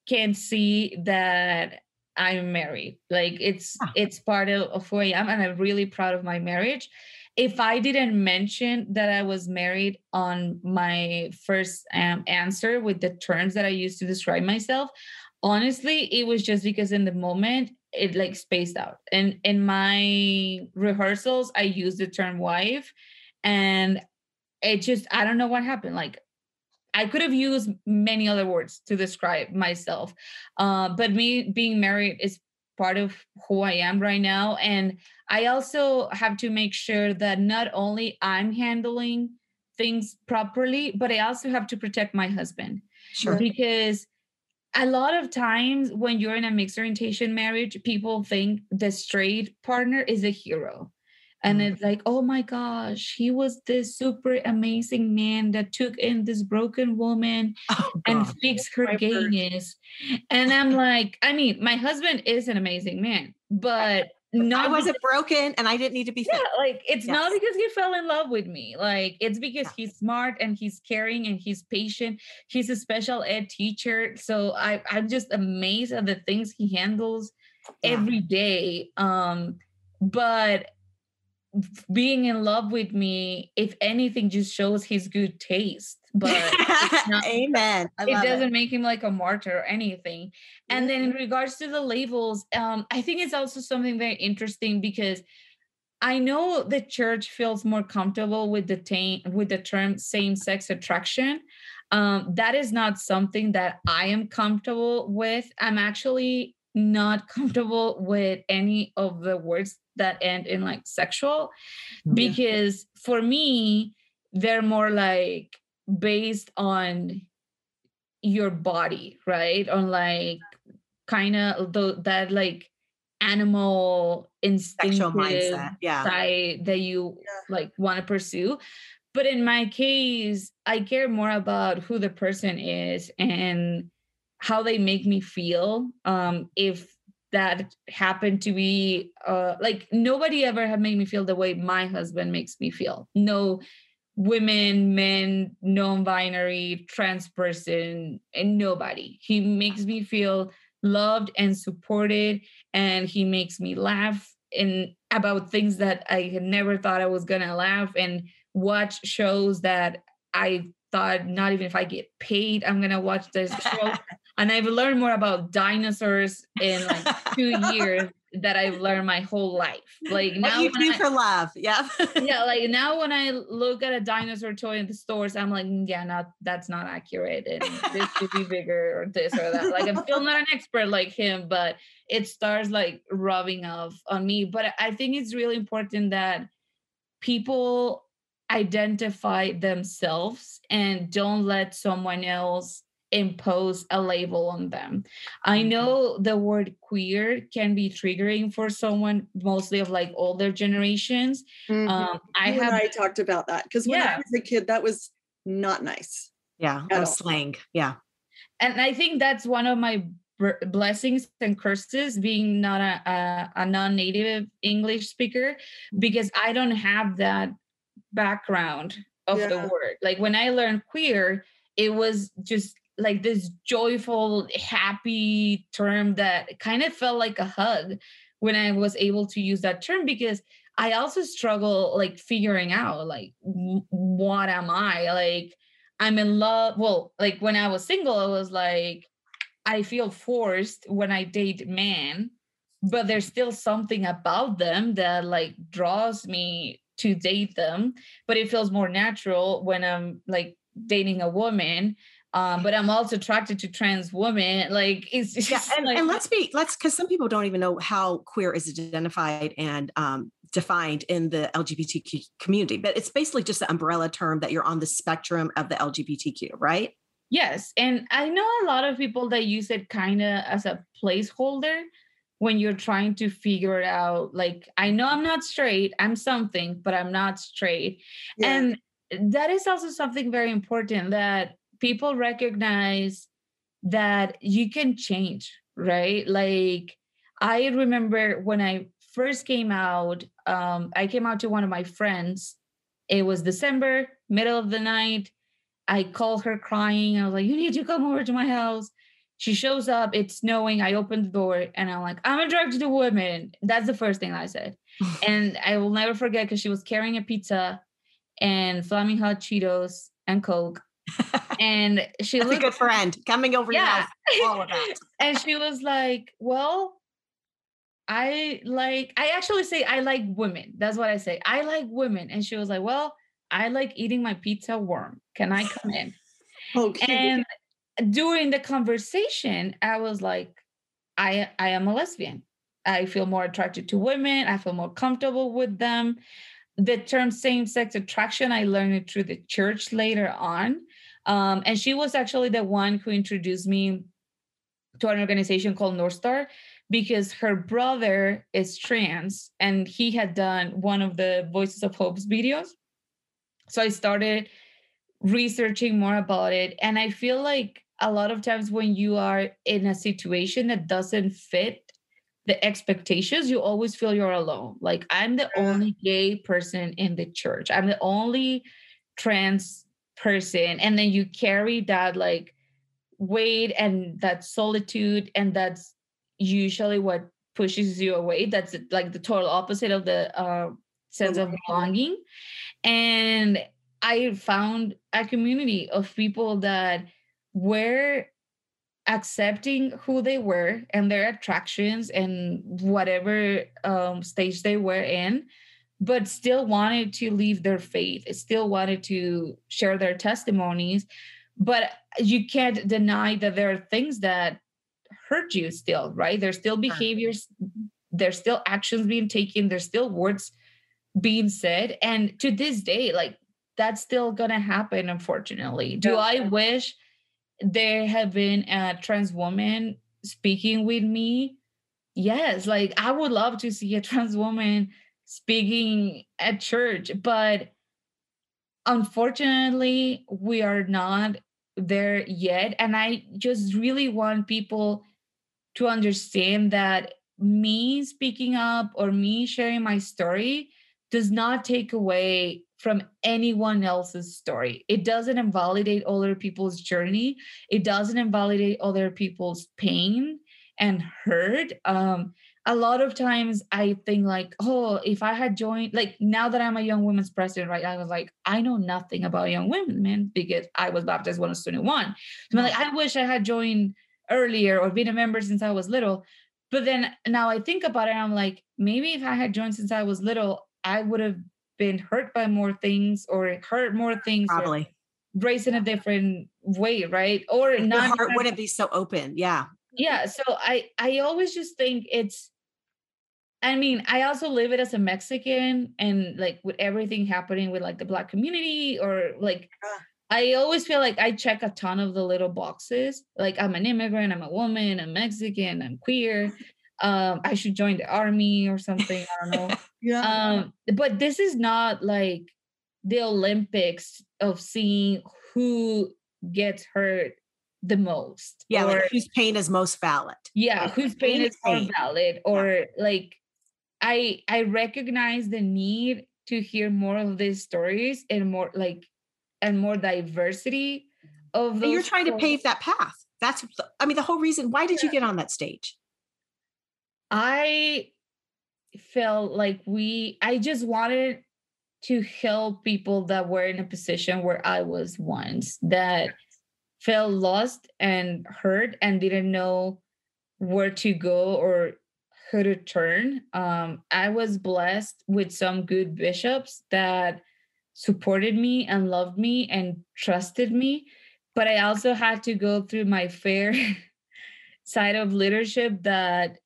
can see that I'm married. Like it's Ah. it's part of, of who I am and I'm really proud of my marriage. If I didn't mention that I was married on my first um, answer with the terms that I used to describe myself, honestly, it was just because in the moment it like spaced out. And in my rehearsals, I used the term wife and it just I don't know what happened. Like I could have used many other words to describe myself. Uh, but me being married is part of who I am right now. And I also have to make sure that not only I'm handling things properly, but I also have to protect my husband Sure. because a lot of times when you're in a mixed orientation marriage, people think the straight partner is a hero. And Mm. it's like, oh my gosh, he was this super amazing man that took in this broken woman Oh, and fixed her gayness. And I'm like, I mean, my husband is an amazing man, but I wasn't broken and I didn't need to be yeah, like it's not because he fell in love with me. Like it's because Yeah. he's smart and he's caring and he's patient. He's a special ed teacher. So I I'm just amazed at the things he handles Yeah. every day. Um, but being in love with me, if anything, just shows his good taste. But it's not- Amen. I it doesn't make him like a martyr or anything. And then in regards to the labels, um, I think it's also something very interesting because I know the church feels more comfortable with the with the term same-sex attraction. Um, that is not something that I am comfortable with. I'm actually not comfortable with any of the words that end in like sexual because for me they're more like based on your body right on like kind of that like animal Sexual instinctive mindset. Yeah. side that you like want to pursue but in my case i care more about who the person is and how they make me feel um if that happened to be uh like nobody ever had made me feel the way my husband makes me feel no women men non-binary trans person and nobody. He makes me feel loved and supported and he makes me laugh in about things that i had never thought i was gonna laugh and watch shows that i thought not even if i get paid i'm gonna watch this show and I've learned more about dinosaurs in like two years that I've learned my whole life. Like What now, you do I, for love. Yeah. yeah, like now when I look at a dinosaur toy in the stores, I'm like, "Mm, yeah, not that's not accurate, and this should be bigger or this or that. Like I'm still not an expert like him, but it starts like rubbing off on me. But I think it's really important that people identify themselves and don't let someone else impose a label on them. I Mhm. know the word queer can be triggering for someone, mostly of like older generations. Mhm. Um, I You and have I talked about that because when Yeah. I was a kid, that was not nice. Yeah. At That all. was slang. Yeah. and I think that's one of my blessings and curses being not a, a, a non-native English speaker because I don't have that background of the word. Like when I learned queer, it was just like this joyful, happy term that kind of felt like a hug when I was able to use that term because I also struggle like figuring out like what am I? Like I'm in love. Well, like when I was single, I was like I feel forced when I date men, but there's still something about them that like draws me to date them. But it feels more natural when I'm like dating a woman um, but I'm also attracted to trans women. Like it's just yeah, and, like, and let's be let's because some people don't even know how queer is identified and um, defined in the LGBTQ community, but it's basically just the umbrella term that you're on the spectrum of the LGBTQ, right? Yes, and I know a lot of people that use it kind of as a placeholder when you're trying to figure it out. Like I know I'm not straight, I'm something, but I'm not straight, yeah. and that is also something very important that people recognize that you can change, right? Like I remember when I first came out, um, I came out to one of my friends. It was December, middle of the night. I called her crying. I was like, You need to come over to my house. She shows up, it's snowing. I open the door and I'm like, I'm attracted to women. That's the first thing I said. and I will never forget because she was carrying a pizza and flaming hot Cheetos and Coke and she was a good friend coming over yeah. house, all of that. and she was like, Well, I like, I actually say I like women. That's what I say. I like women. And she was like, Well, I like eating my pizza warm. Can I come in? okay. And during the conversation, I was like, I I am a lesbian. I feel more attracted to women. I feel more comfortable with them. The term same sex attraction, I learned it through the church later on. Um, and she was actually the one who introduced me to an organization called North Star because her brother is trans and he had done one of the Voices of Hope's videos. So I started researching more about it. And I feel like a lot of times when you are in a situation that doesn't fit the expectations, you always feel you're alone. Like I'm the only gay person in the church, I'm the only trans person and then you carry that like weight and that solitude and that's usually what pushes you away. That's like the total opposite of the uh, sense of belonging. And i found a community of people that were accepting who they were and their attractions and whatever um, stage they were in but still wanted to leave their faith, still wanted to share their testimonies. But you can't deny that there are things that hurt you still, right? There's still behaviors, there's still actions being taken, there's still words being said. And to this day, like that's still gonna happen, unfortunately. Do I wish there had been a trans woman speaking with me? Yes, like I would love to see a trans woman speaking at church, but unfortunately, we are not there yet. And I just really want people to understand that me speaking up or me sharing my story does not take away from anyone else's story. It doesn't invalidate other people's journey. It doesn't invalidate other people's pain and hurt. Um, a lot of times I think like, oh, if I had joined, like now that I'm a young women's president, right? I was like, I know nothing about young women, man, because I was baptized when I was 21. So I'm like, mm. I wish I had joined earlier or been a member since I was little. But then now I think about it, I'm like, maybe if I had joined since I was little, I would have been hurt by more things or hurt more things. Probably. Raised in a different way, right? Or not. Your heart wouldn't be so open. Yeah. Yeah. So I I always just think it's I mean, I also live it as a Mexican and like with everything happening with like the black community or like I always feel like I check a ton of the little boxes. Like I'm an immigrant, I'm a woman, I'm Mexican, I'm queer. Um, I should join the army or something. I don't know. yeah. Um, but this is not like the Olympics of seeing who gets hurt the most. Yeah, or, like whose pain is most valid. Yeah, whose pain, pain is more valid, or yeah. like I I recognize the need to hear more of these stories and more like and more diversity of those. you're trying stories. to pave that path. That's I mean the whole reason. Why did you get on that stage? I felt like we I just wanted to help people that were in a position where I was once that felt lost and hurt and didn't know where to go or who to turn. Um, I was blessed with some good bishops that supported me and loved me and trusted me. But I also had to go through my fair side of leadership that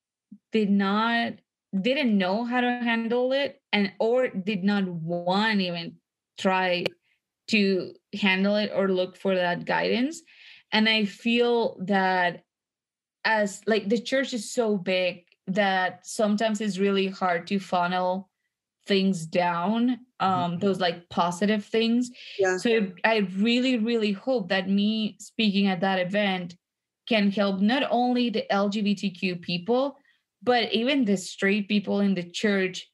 did not didn't know how to handle it and or did not want even try to handle it or look for that guidance and i feel that as like the church is so big that sometimes it's really hard to funnel things down um those like positive things yeah. so i really really hope that me speaking at that event can help not only the lgbtq people but even the straight people in the church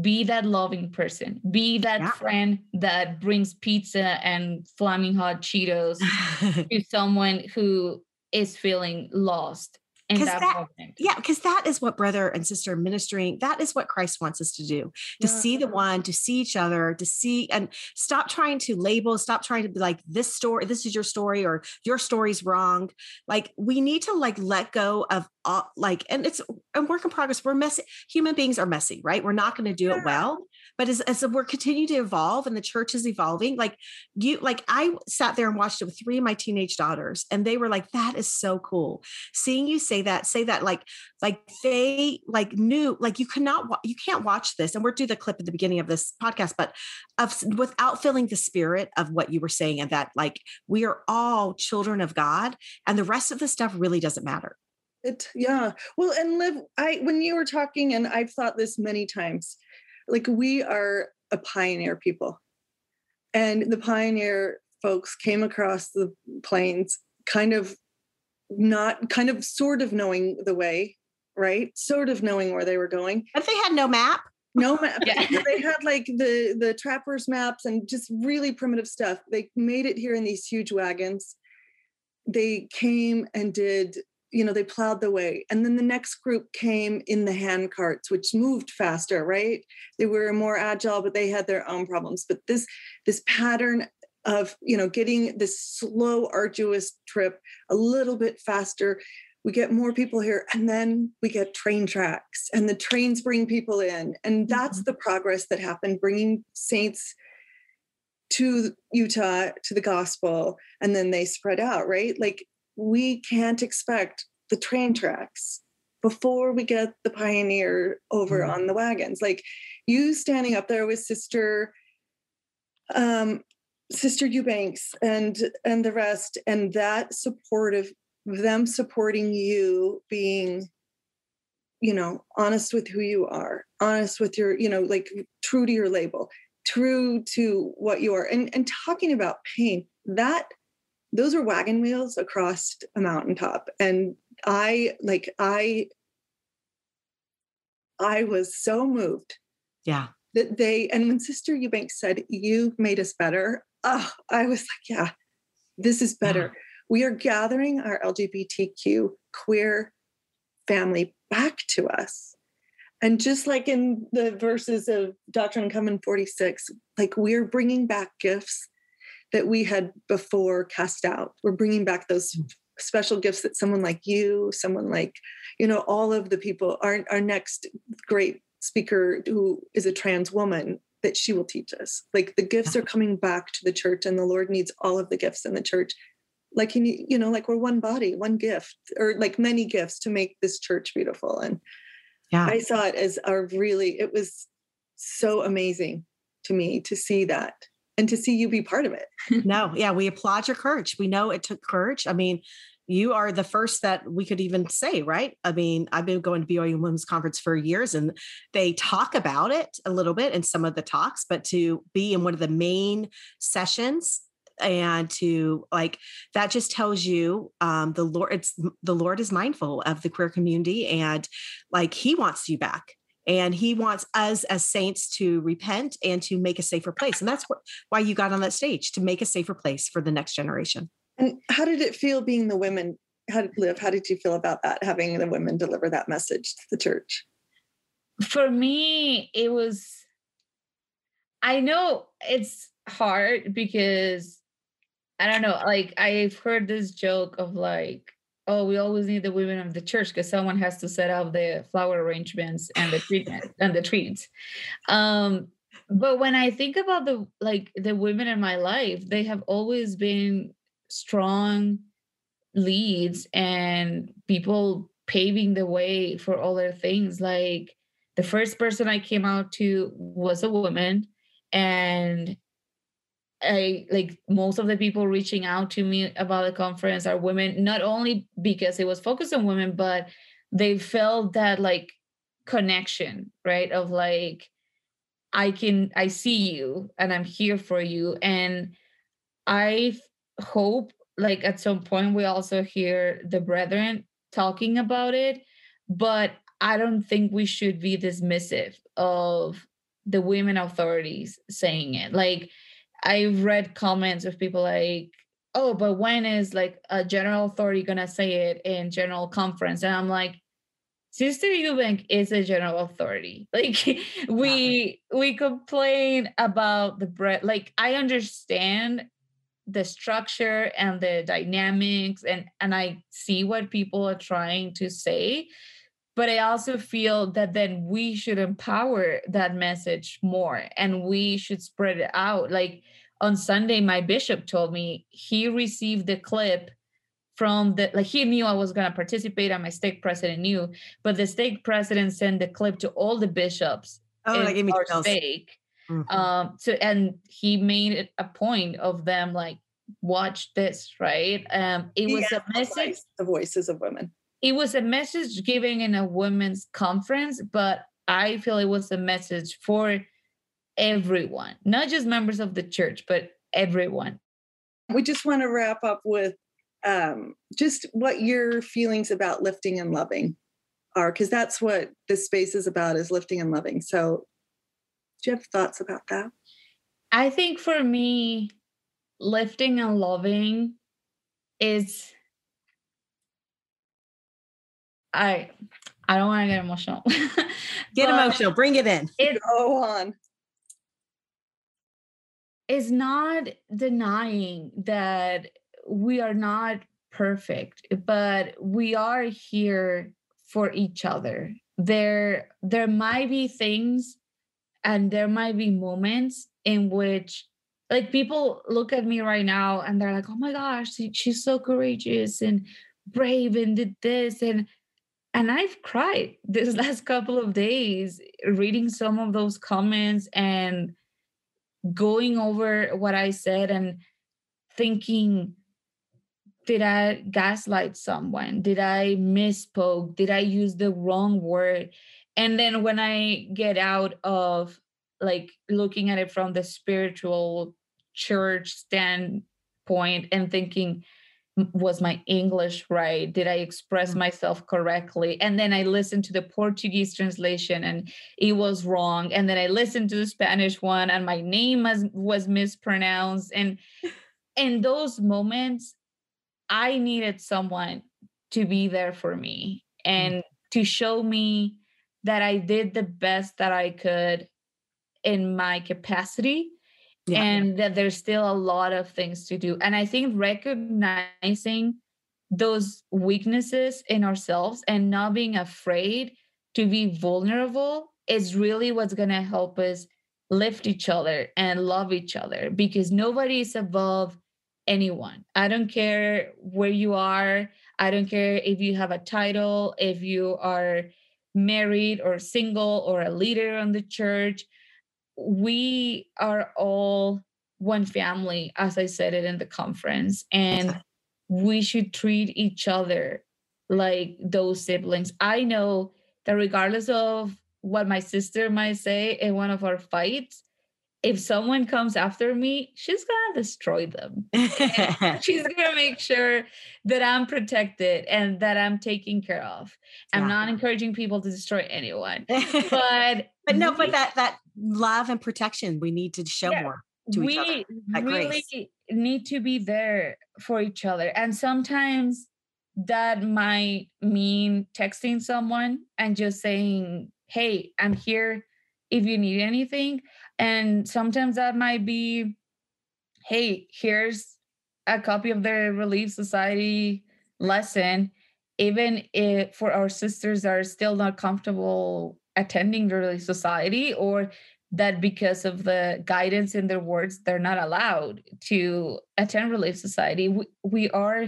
be that loving person be that yeah. friend that brings pizza and flaming hot cheetos to someone who is feeling lost in that, that. Yeah, because that is what brother and sister ministering, that is what Christ wants us to do. To yeah. see the one, to see each other, to see and stop trying to label, stop trying to be like this story, this is your story, or your story's wrong. Like we need to like let go of all like, and it's a work in progress. We're messy, human beings are messy, right? We're not going to do yeah. it well but as, as we're continuing to evolve and the church is evolving like you like i sat there and watched it with three of my teenage daughters and they were like that is so cool. Seeing you say that say that like like they like knew like you cannot you can't watch this and we're do the clip at the beginning of this podcast but of without feeling the spirit of what you were saying and that like we are all children of god and the rest of the stuff really doesn't matter. It yeah. Well and live i when you were talking and i've thought this many times like we are a pioneer people. And the pioneer folks came across the plains kind of not kind of sort of knowing the way right? Sort of knowing where they were going. But they had no map. No map yeah. they had like the the trappers maps and just really primitive stuff they made it here in these huge wagons. They came and did you know they plowed the way. And then the next group came in the hand carts which moved faster right? They were more agile but they had their own problems. But this this pattern of you know getting this slow arduous trip a little bit faster we get more people here and then we get train tracks and the trains bring people in. And that's mm-hmm. the progress that happened bringing saints to utah to the gospel and then they spread out right? Like we can't expect the train tracks before we get the pioneer over mm-hmm. on the wagons like you standing up there with sister um sister eubanks and and the rest and that supportive them supporting you being you know honest with who you are honest with your you know like true to your label true to what you are and and talking about pain that those are wagon wheels across a mountaintop. And i like i i was so moved yeah. that they and when sister eubanks said you made us better oh i was like yeah this is better. Yeah. we are gathering our lgbtq queer family back to us. And just like in the verses of doctrine and covenant 46 like we're bringing back gifts that we had before cast out. We're bringing back those hmm. special gifts that someone like you, someone like, you know, all of the people, our, our next great speaker who is a trans woman, that she will teach us. Like the gifts are coming back to the church, and the Lord needs all of the gifts in the church. Like you, you know, like we're one body, one gift, or like many gifts to make this church beautiful. And yeah, I saw it as a really, it was so amazing to me to see that and to see you be part of it. no, yeah, we applaud your courage. We know it took courage. I mean, you are the first that we could even say, right? I mean, I've been going to BYU Women's Conference for years and they talk about it a little bit in some of the talks, but to be in one of the main sessions and to like that just tells you um the lord it's the lord is mindful of the queer community and like he wants you back and he wants us as saints to repent and to make a safer place. And that's what, why you got on that stage to make a safer place for the next generation. And how did it feel being the women how did live how did you feel about that having the women deliver that message to the church? For me, it was, I know it's hard because I don't know, like I've heard this joke of like, oh, we always need the women of the church because someone has to set up the flower arrangements and the treatment and the treats. Um, but when I think about the like the women in my life, they have always been strong leads and people paving the way for other things. Like the first person I came out to was a woman, and I like most of the people reaching out to me about the conference are women, not only because it was focused on women, but they felt that like connection, right? Of like, I can, I see you and I'm here for you. And I hope like at some point we also hear the brethren talking about it, but I don't think we should be dismissive of the women authorities saying it. Like, I've read comments of people like, oh, but when is like a general authority gonna say it in general conference? And I'm like, Sister Eubank is a general authority. Like we we complain about the bread. Like I understand the structure and the dynamics and and I see what people are trying to say but I also feel that then we should empower that message more and we should spread it out. Like on Sunday, my bishop told me he received the clip from the like he knew I was gonna participate and my stake president knew, but the stake president sent the clip to all the bishops oh, in our stake. Mm-hmm. Um so and he made it a point of them like watch this, right? Um it was a message the voices of women it was a message given in a women's conference, but I feel it was a message for everyone, not just members of the church, but everyone. We just want to wrap up with um, just what your feelings about lifting and loving are, because that's what this space is about is lifting and loving. So, do you have thoughts about that? I think for me, lifting and loving is I I don't want to get emotional. get emotional. Bring it in. It, Go on. It's not denying that we are not perfect, but we are here for each other. There there might be things and there might be moments in which like people look at me right now and they're like, "Oh my gosh, she's so courageous and brave and did this and and I've cried this last couple of days reading some of those comments and going over what I said and thinking, did I gaslight someone? Did I misspoke? Did I use the wrong word? And then when I get out of like looking at it from the spiritual church standpoint and thinking, was my English right? Did I express mm-hmm. myself correctly? And then I listened to the Portuguese translation and it was wrong. And then I listened to the Spanish one and my name was, was mispronounced. And in those moments, I needed someone to be there for me mm. and mm-hmm. to show me that I did the best that I could in my capacity yeah. and that there's still a lot of things to do. And I think recognizing those weaknesses in ourselves and not being afraid to be vulnerable is really what's going to help us lift each other and love each other because nobody is above anyone. I don't care where you are. I don't care if you have a title, if you are married or single or a leader on the church we are all one family, as I said it in the conference, and we should treat each other like those siblings. I know that regardless of what my sister might say in one of our fights, if someone comes after me, she's gonna destroy them. she's gonna make sure that I'm protected and that I'm taken care of. I'm yeah. not encouraging people to destroy anyone, but but no, but that that love and protection we need to show yeah, more to we each other. really need to be there for each other, and sometimes that might mean texting someone and just saying hey, I'm here if you need anything. And sometimes that might be, hey, here's a copy of the Relief Society lesson. Even if for our sisters are still not comfortable attending the Relief Society, or that because of the guidance in their words, they're not allowed to attend Relief Society. We, we are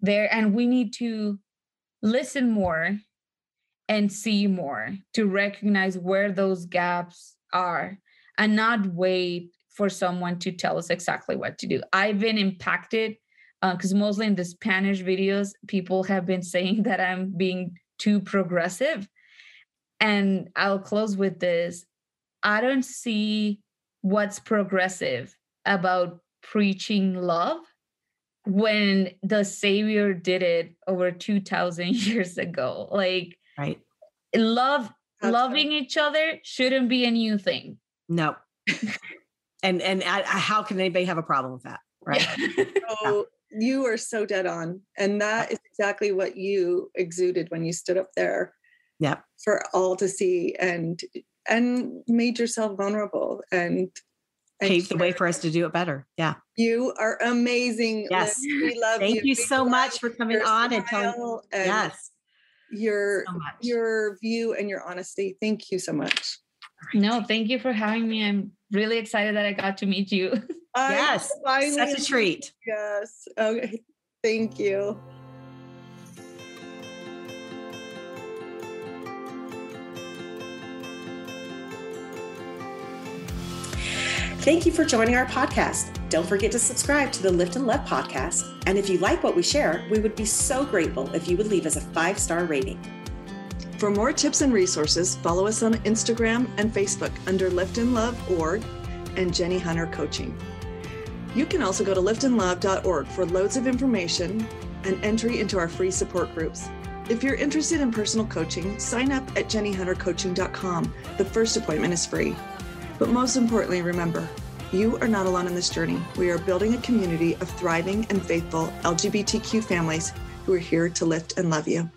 there and we need to listen more and see more to recognize where those gaps are and not wait for someone to tell us exactly what to do. I've been impacted because uh, mostly in the Spanish videos, people have been saying that I'm being too progressive. And I'll close with this. I don't see what's progressive about preaching love when the savior did it over 2000 years ago. Like right. love That's loving each other shouldn't be a new thing. No. And and I, I, how can anybody have a problem with that right? So you are so dead on and that is exactly what you exuded when you stood up there. Yeah for all to see and and made yourself vulnerable and paved the way for us to do it better. Yeah. You are amazing. Yes. We love you. Thank you. you so much for coming on and telling and yes. Your so your view and your honesty. Thank you so much. No, thank you for having me. I'm really excited that I got to meet you. yes. Such a treat. Yes. Okay. Thank you. Thank you for joining our podcast. Don't forget to subscribe to the Lift and Love podcast. And if you like what we share, we would be so grateful if you would leave us a five star rating. For more tips and resources, follow us on Instagram and Facebook under Lift and Love Org and Jenny Hunter Coaching. You can also go to liftandlove.org for loads of information and entry into our free support groups. If you're interested in personal coaching, sign up at jennyhuntercoaching.com. The first appointment is free. But most importantly, remember, you are not alone in this journey. We are building a community of thriving and faithful LGBTQ families who are here to lift and love you.